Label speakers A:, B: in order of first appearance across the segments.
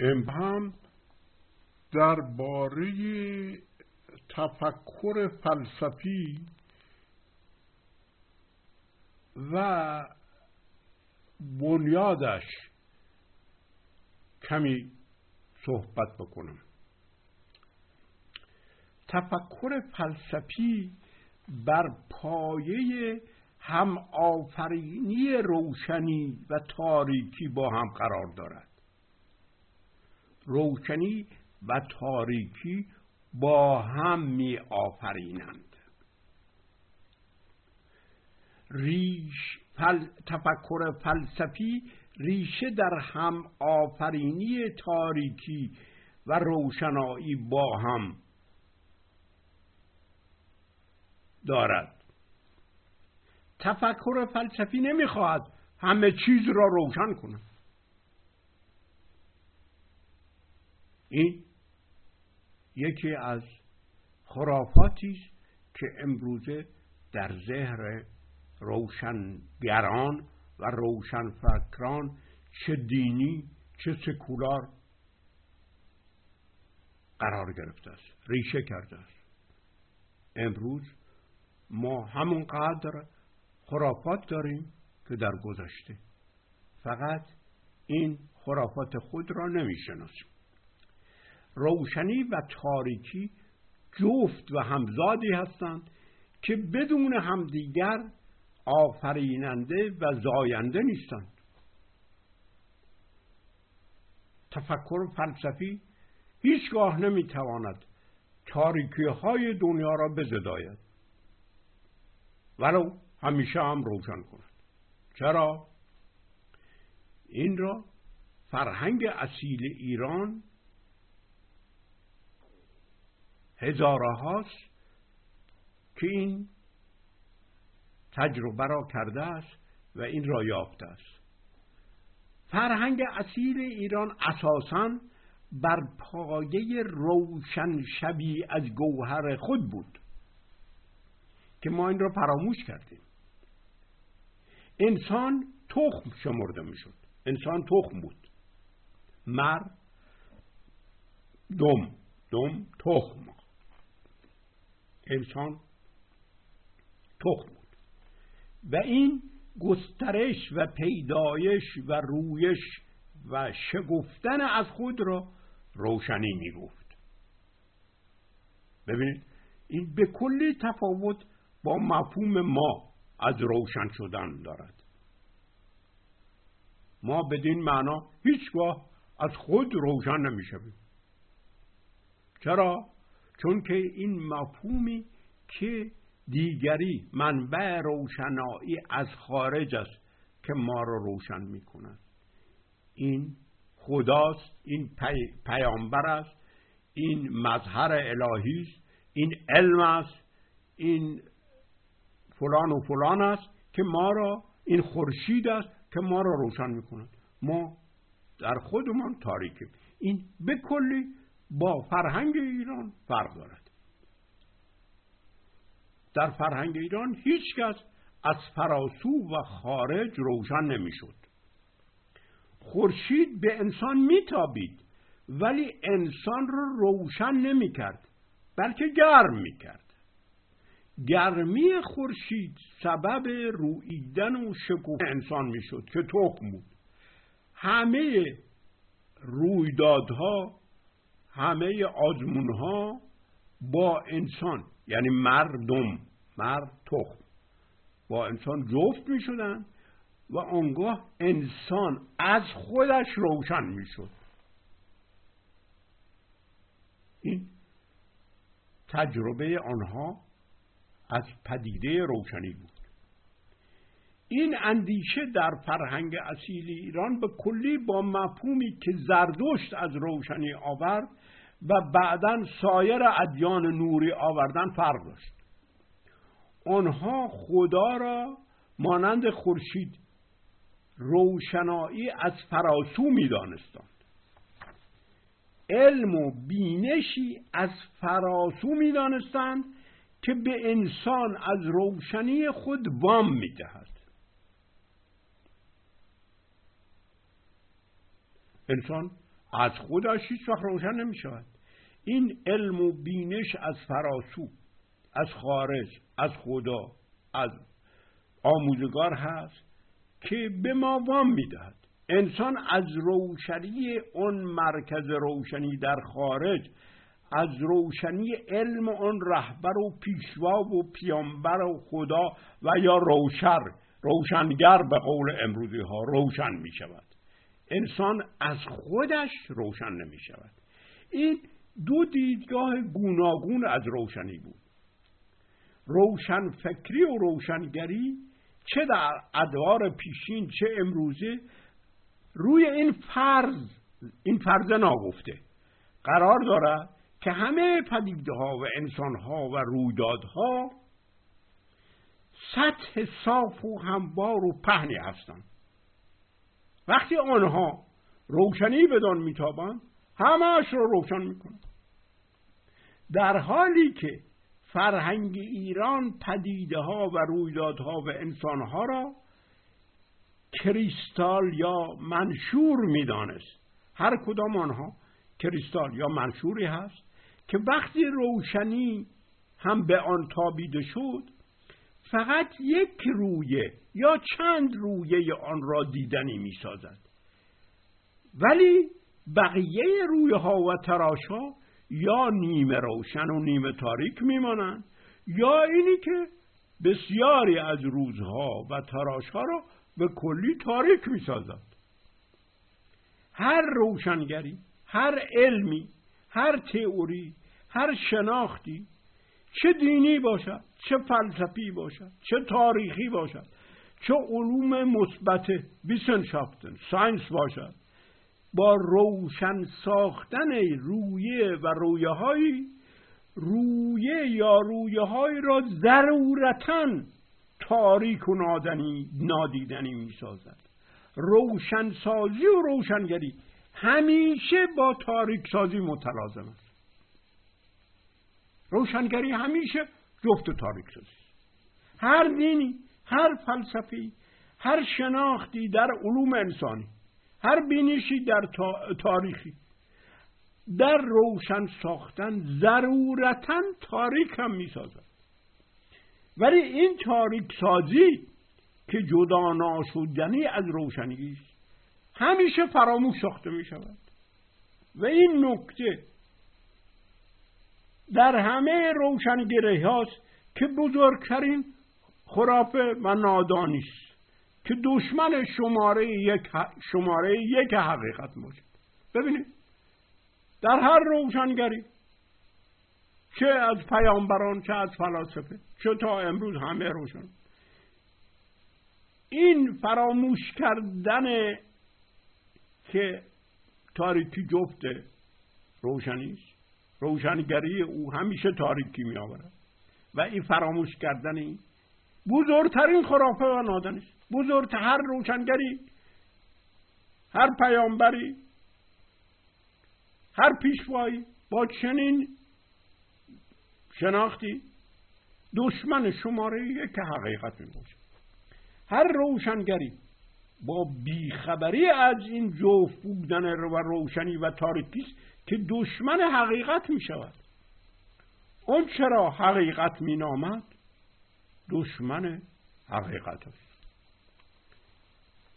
A: هم درباره تفکر فلسفی و بنیادش کمی صحبت بکنم. تفکر فلسفی بر پایه هم آفرینی روشنی و تاریکی با هم قرار دارد. روشنی و تاریکی با هم می آفرینند ریش فل... تفکر فلسفی ریشه در هم آفرینی تاریکی و روشنایی با هم دارد. تفکر فلسفی نمی‌خواهد همه چیز را روشن کند. این یکی از خرافاتی است که امروزه در ذهن روشنگران و روشنفکران چه دینی چه سکولار قرار گرفته است ریشه کرده است. امروز ما همون قدر خرافات داریم که در گذشته. فقط این خرافات خود را نمی‌شناسیم. روشنی و تاریکی جفت و همزادی هستند که بدون همدیگر آفریننده و زاینده نیستند. تفکر فلسفی هیچگاه نمی‌تواند تاریکی های دنیا را بزداید. ولو همیشه هم روشن کند. چرا؟ این را فرهنگ اصیل ایران هزاره هاست که این تجربه را کرده است و این را یافته است. فرهنگ اصیل ایران اساسا بر پایه روشن شبی از گوهر خود بود که ما این را فراموش کردیم. انسان تخم شمرده می‌شد. انسان تخم بود. مر دم دم تخم. انسان تخم بود. و این گسترش و پیدایش و رویش و شگفتن از خود را روشنی می گفت ببینید این به کلی تفاوت با مفهوم ما از روشن شدن دارد. ما بدین معنا هیچگاه از خود روشن نمی‌شویم. چرا؟ چون که این مفهومی که دیگری منبع روشنایی از خارج است که ما را روشن می کند این خداست این پی، پیامبر است این مظهر الهی است این علم است این فلان و فلان است که ما را این خورشید است که ما را روشن می کند ما در خودمان تاریکیم. این به کلی با فرهنگ ایران فرق دارد. در فرهنگ ایران هیچکس از فراسو و خارج روشن نمی‌شد. خورشید به انسان میتابید ولی انسان را روشن نمی‌کرد بلکه گرم می‌کرد. گرمی خورشید سبب رویدن و شکوه انسان می‌شد که تخم بود. همه رویدادها همه آزمونها با انسان یعنی مردم مرد تخم با انسان جفت می شدن و آنگاه انسان از خودش روشن می شد این تجربه آنها از پدیده روشنی بود. این اندیشه در فرهنگ اصیل ایران به کلی با مفهومی که زردشت از روشنی آورد و بعدا سایر ادیان نوری آوردن فرق داشت. آنها خدا را مانند خورشید روشنایی از فراسو می‌دانستند. علم و بینشی از فراسو می‌دانستند که به انسان از روشنی خود وام می‌دهد. انسان از خودش هیچ وقت روشن نمی شود این علم و بینش از فراسو از خارج از خدا از آموزگار هست که به ما وام می‌دهد. انسان از روشنی اون مرکز روشنی در خارج از روشنی علم اون رهبر و پیشوا و پیامبر و خدا و یا روشر روشنگر به قول امروزی ها روشن می شود انسان از خودش روشن نمی شود این دو دیدگاه گوناگون از روشنی بود. روشن فکری و روشنگری چه در ادوار پیشین چه امروزه روی این فرض این فرض ناگفته. قرار دارد که همه پدیده ها و انسان ها و رویدادها سطح صاف و هموار و پهنی هستند. وقتی آنها روشنی بدان میتابند همهاش رو روشن می‌کنند. در حالی که فرهنگ ایران پدیده ها و رویدادها و انسان ها را کریستال یا منشور می‌دانست هر کدام آنها کریستال یا منشوری هست که وقتی روشنی هم به آن تابیده شد فقط یک رویه یا چند رویه آن را دیدنی می سازد ولی بقیه رویه ها و تراش ها یا نیمه روشن و نیمه تاریک میمانند یا اینی که بسیاری از روزها و تراش ها را به کلی تاریک می سازد هر روشنگری هر علمی هر تئوری هر شناختی چه دینی باشد چه فلسفی باشد چه تاریخی باشد چه علوم مثبت ویسنشافتن ساینس باشد. با روشن ساختن رویه و رویه های رویه یا رویه های را ضرورتا تاریک و نادنی نادیدنی می سازد روشنسازی و روشنگری همیشه با تاریک سازی متلازم است روشنگری همیشه جفت تاریک سازی هر دینی هر فلسفی هر شناختی در علوم انسانی هر بینشی در تاریخی در روشن ساختن ضرورتا تاریک هم می سازد ولی این تاریک سازی که جدا ناشدنی از روشنی است همیشه فراموش ساخته می شود و این نکته در همه روشنگری هاست که بزرگترین خرافه و نادانی که دشمن شماره یک شماره یک حقیقت باشد. ببینید در هر روشنگری چه از پیامبران چه از فلاسفه چه تا امروز همه روشن. این فراموش کردن که تاریکی جفت روشنی روشنگری او همیشه تاریکی می آورد و این فراموش کردن این بزرگترین خرافه و نادانی بزرگ هر روشنگری هر پیامبری هر پیشوایی با چنین شناختی دشمن شماره یک حقیقت می باشه. هر روشنگری با بیخبری از این جفت بودن و روشنی و تاریکی که دشمن حقیقت می شود. اون چرا حقیقت می نامد؟ دشمن حقیقت است.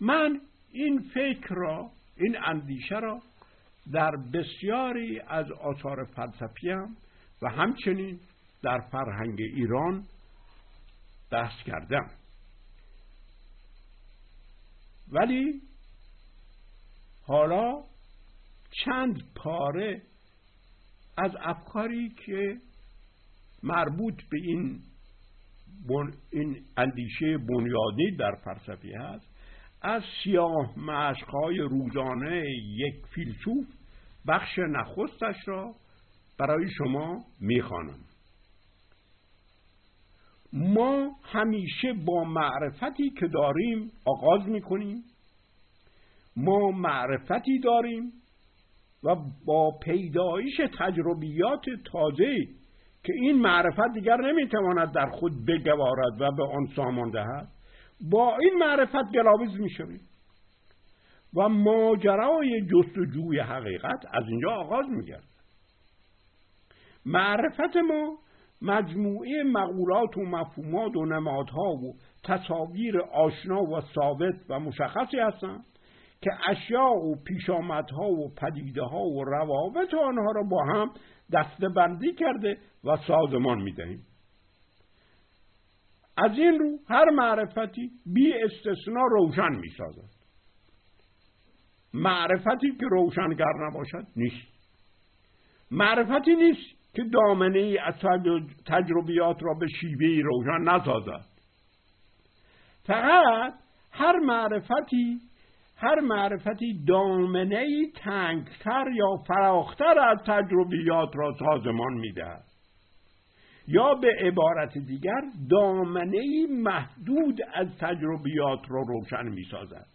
A: من این فکر را این اندیشه را در بسیاری از آثار فلسفیم و همچنین در فرهنگ ایران دست کردم. ولی حالا چند پاره از افکاری که مربوط به این این اندیشه بنیادی در فلسفه هست از سیاه مشقهای روزانه یک فیلسوف بخش نخستش را برای شما می‌خوانم. ما همیشه با معرفتی که داریم آغاز می‌کنیم. ما معرفتی داریم و با پیدایش تجربیات تازه که این معرفت دیگر نمی‌تواند در خود بگوارد و به آن سامان دهد با این معرفت گلاویز می‌شویم. و ماجرای جستجوی حقیقت از اینجا آغاز میگرد معرفت ما مجموعه مقولات و مفهومات و نمادها و تصاویر آشنا و ثابت و مشخصی هستند که اشیاء و پیشامدها و پدیده ها و روابط آنها را با هم دسته بندی کرده و سازمان می دهیم. از این رو هر معرفتی بی استثنا روشن می سازد. معرفتی که روشنگر نباشد نیست. معرفتی نیست که دامنه ای از تجربیات را به شیوهی روشن نسازد. فقط هر معرفتی هر معرفتی دامنه تنگتر یا فراختر از تجربیات را سازمان می‌دهد. یا به عبارت دیگر دامنه محدود از تجربیات را روشن می سازد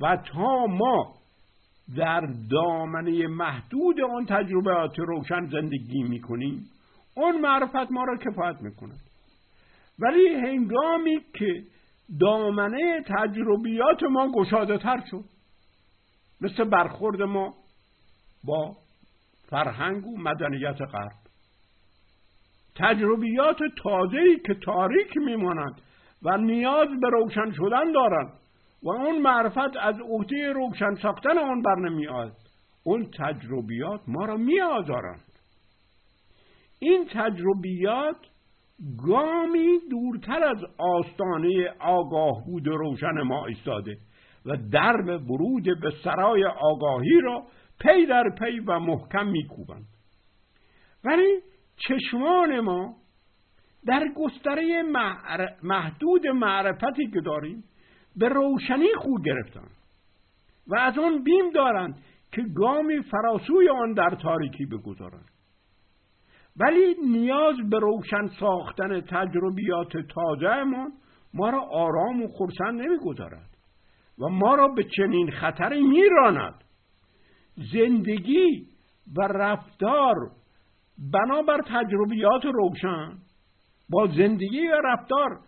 A: و تا ما در دامنه محدود آن تجربیات روشن زندگی می کنیم اون معرفت ما را کفایت می کند ولی هنگامی که دامنه تجربیات ما گشاده تر شد. مثل برخورد ما با فرهنگ و مدنیت غرب. تجربیات تازه‌ای که تاریک میمانند و نیاز به روشن شدن دارند و اون معرفت از عهده روشن ساختن آن بر نمیآید. اون تجربیات ما را میآزارند. این تجربیات گامی دورتر از آستانه آگاه بود روشن ما ایستاده و درب ورود به سرای آگاهی را پی در پی و محکم میکوبند. ولی چشمان ما در گستره محدود معرفتی که داریم به روشنی خود گرفتن و از آن بیم دارند که گامی فراسوی آن در تاریکی بگذارند. ولی نیاز به روشن ساختن تجربیات تازهمان ما را آرام و خرسند نمی‌گذارد و ما را به چنین خطری میراند. زندگی و رفتار بنابر تجربیات روشن با زندگی و رفتار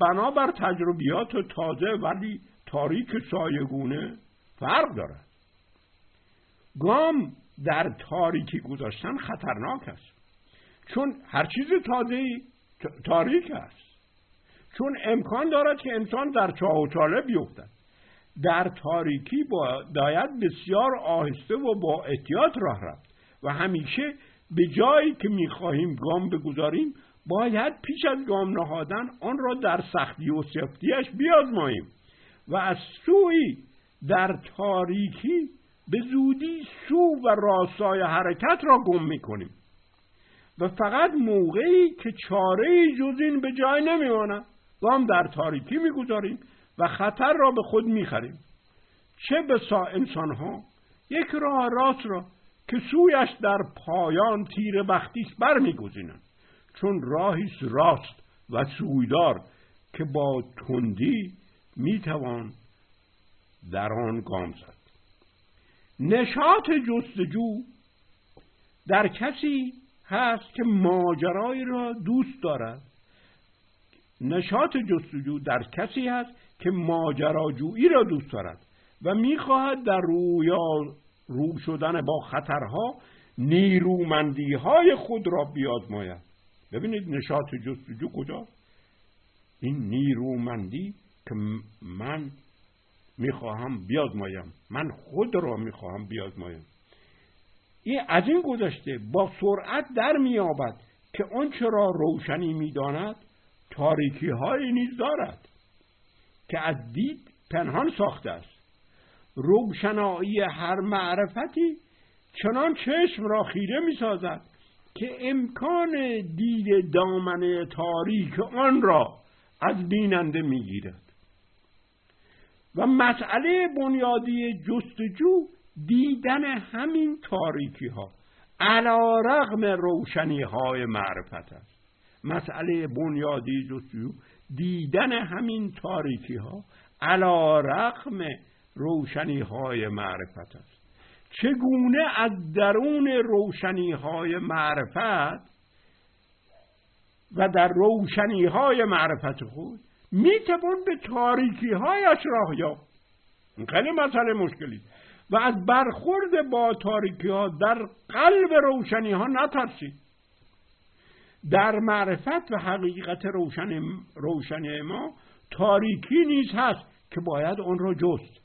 A: بنابر تجربیات تازه ولی تاریک سایگونه فرق دارد. گام در تاریکی گذاشتن خطرناک است. چون هر چیز تازه تاریک است. چون امکان دارد که انسان در چاه و چاله بیفتد. در تاریکی باید بسیار آهسته و با احتیاط راه رفت و همیشه به جایی که می‌خواهیم گام بگذاریم باید پیش از گام نهادن آن را در سختی و سفتیش بیازماییم و از سوی در تاریکی به زودی سو و راستای حرکت را گم می‌کنیم. و فقط موقعی که چاره جز این به جای نمیماند گام در تاریکی می‌گذاریم و خطر را به خود می‌خریم. چه بسا انسان ها یک راه راست را که سویش در پایان تیر بختیش برمیگزینند. چون راهی راست و سویدار که با تندی می‌توان در آن گام زد. نشاط جستجو در کسی هست که ماجرایی را دوست دارد. نشاط جستجو در کسی هست که ماجراجویی را دوست دارد و می‌خواهد در رویا رو شدن با خطرها نیرومندی های خود را بیازماید. ببینید نشاط جستجو کجا؟ این نیرومندی که من می‌خواهم بیازمایم. من خود را می‌خواهم بیازمایم. این از این گذشته با سرعت در میابد که آنچه را روشنی می‌داند تاریکی های نیز دارد که از دید پنهان ساخته است. روشنایی هر معرفتی چنان چشم را خیره می سازد که امکان دید دامنه تاریک آن را از بیننده می گیرد و مسئله بنیادی جستجو دیدن همین تاریکی ها علا رغم روشنی های معرفت است. مسئله بنیادی جستجو دیدن همین تاریکی ها علا رغم روشنی های معرفت است. چگونه از درون روشنی های معرفت و در روشنی های معرفت خود می‌توان به تاریکی هایش راه یافت؟ خیلی مسئله مشکلی. و از برخورد با تاریکی ها در قلب روشنی ها نترسید. در معرفت و حقیقت روشن روشنی ما تاریکی نیز هست که باید آن را جست.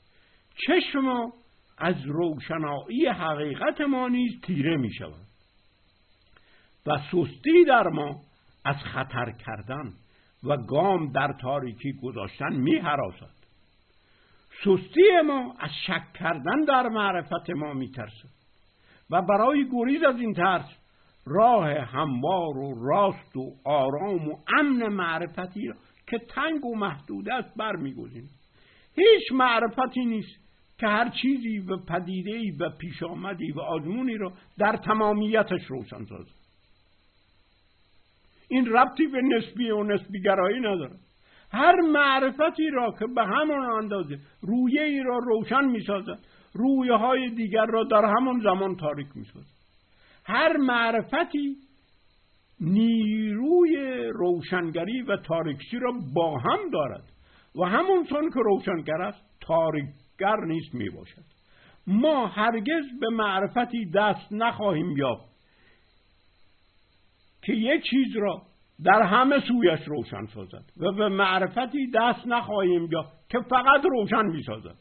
A: چشم از روشنایی حقیقت ما نیز تیره می شود و سستی در ما از خطر کردن و گام در تاریکی گذاشتن می حراسد سستی ما از شک کردن در معرفت ما می ترسد و برای گریز از این ترس راه هموار و راست و آرام و امن معرفتی را که تنگ و محدود است برمیگزینیم. هیچ معرفتی نیست که هر چیزی و پدیدهی و پیش آمدی و آزمونی را در تمامیتش روشن سازد. این ربطی به نسبی و نسبیگرایی نداره هر معرفتی را که به همان اندازه رویه ای را روشن می سازد رویه های دیگر را در همان زمان تاریک می سازد هر معرفتی نیروی روشنگری و تاریکسی را با هم دارد و همون سان که روشنگر است تاریکگر نیست می باشد ما هرگز به معرفتی دست نخواهیم یافت که یک چیز را در همه سویش روشن سازد و به معرفتی دست نخواهیم یا که فقط روشن می سازد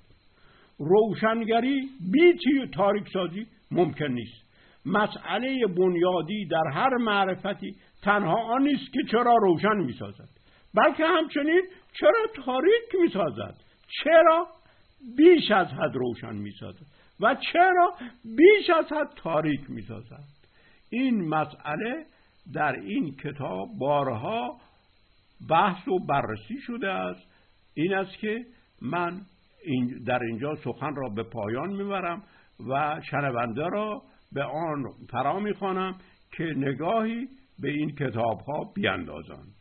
A: روشنگری بی تاریک سازی ممکن نیست. مسئله بنیادی در هر معرفتی تنها آن نیست که چرا روشن می سازد بلکه همچنین چرا تاریک می سازد چرا بیش از حد روشن می سازد و چرا بیش از حد تاریک می سازد این مسئله در این کتاب بارها بحث و بررسی شده است. این است که من در اینجا سخن را به پایان می‌برم و شنونده را به آن فرا می‌خوانم که نگاهی به این کتاب ها بیاندازند.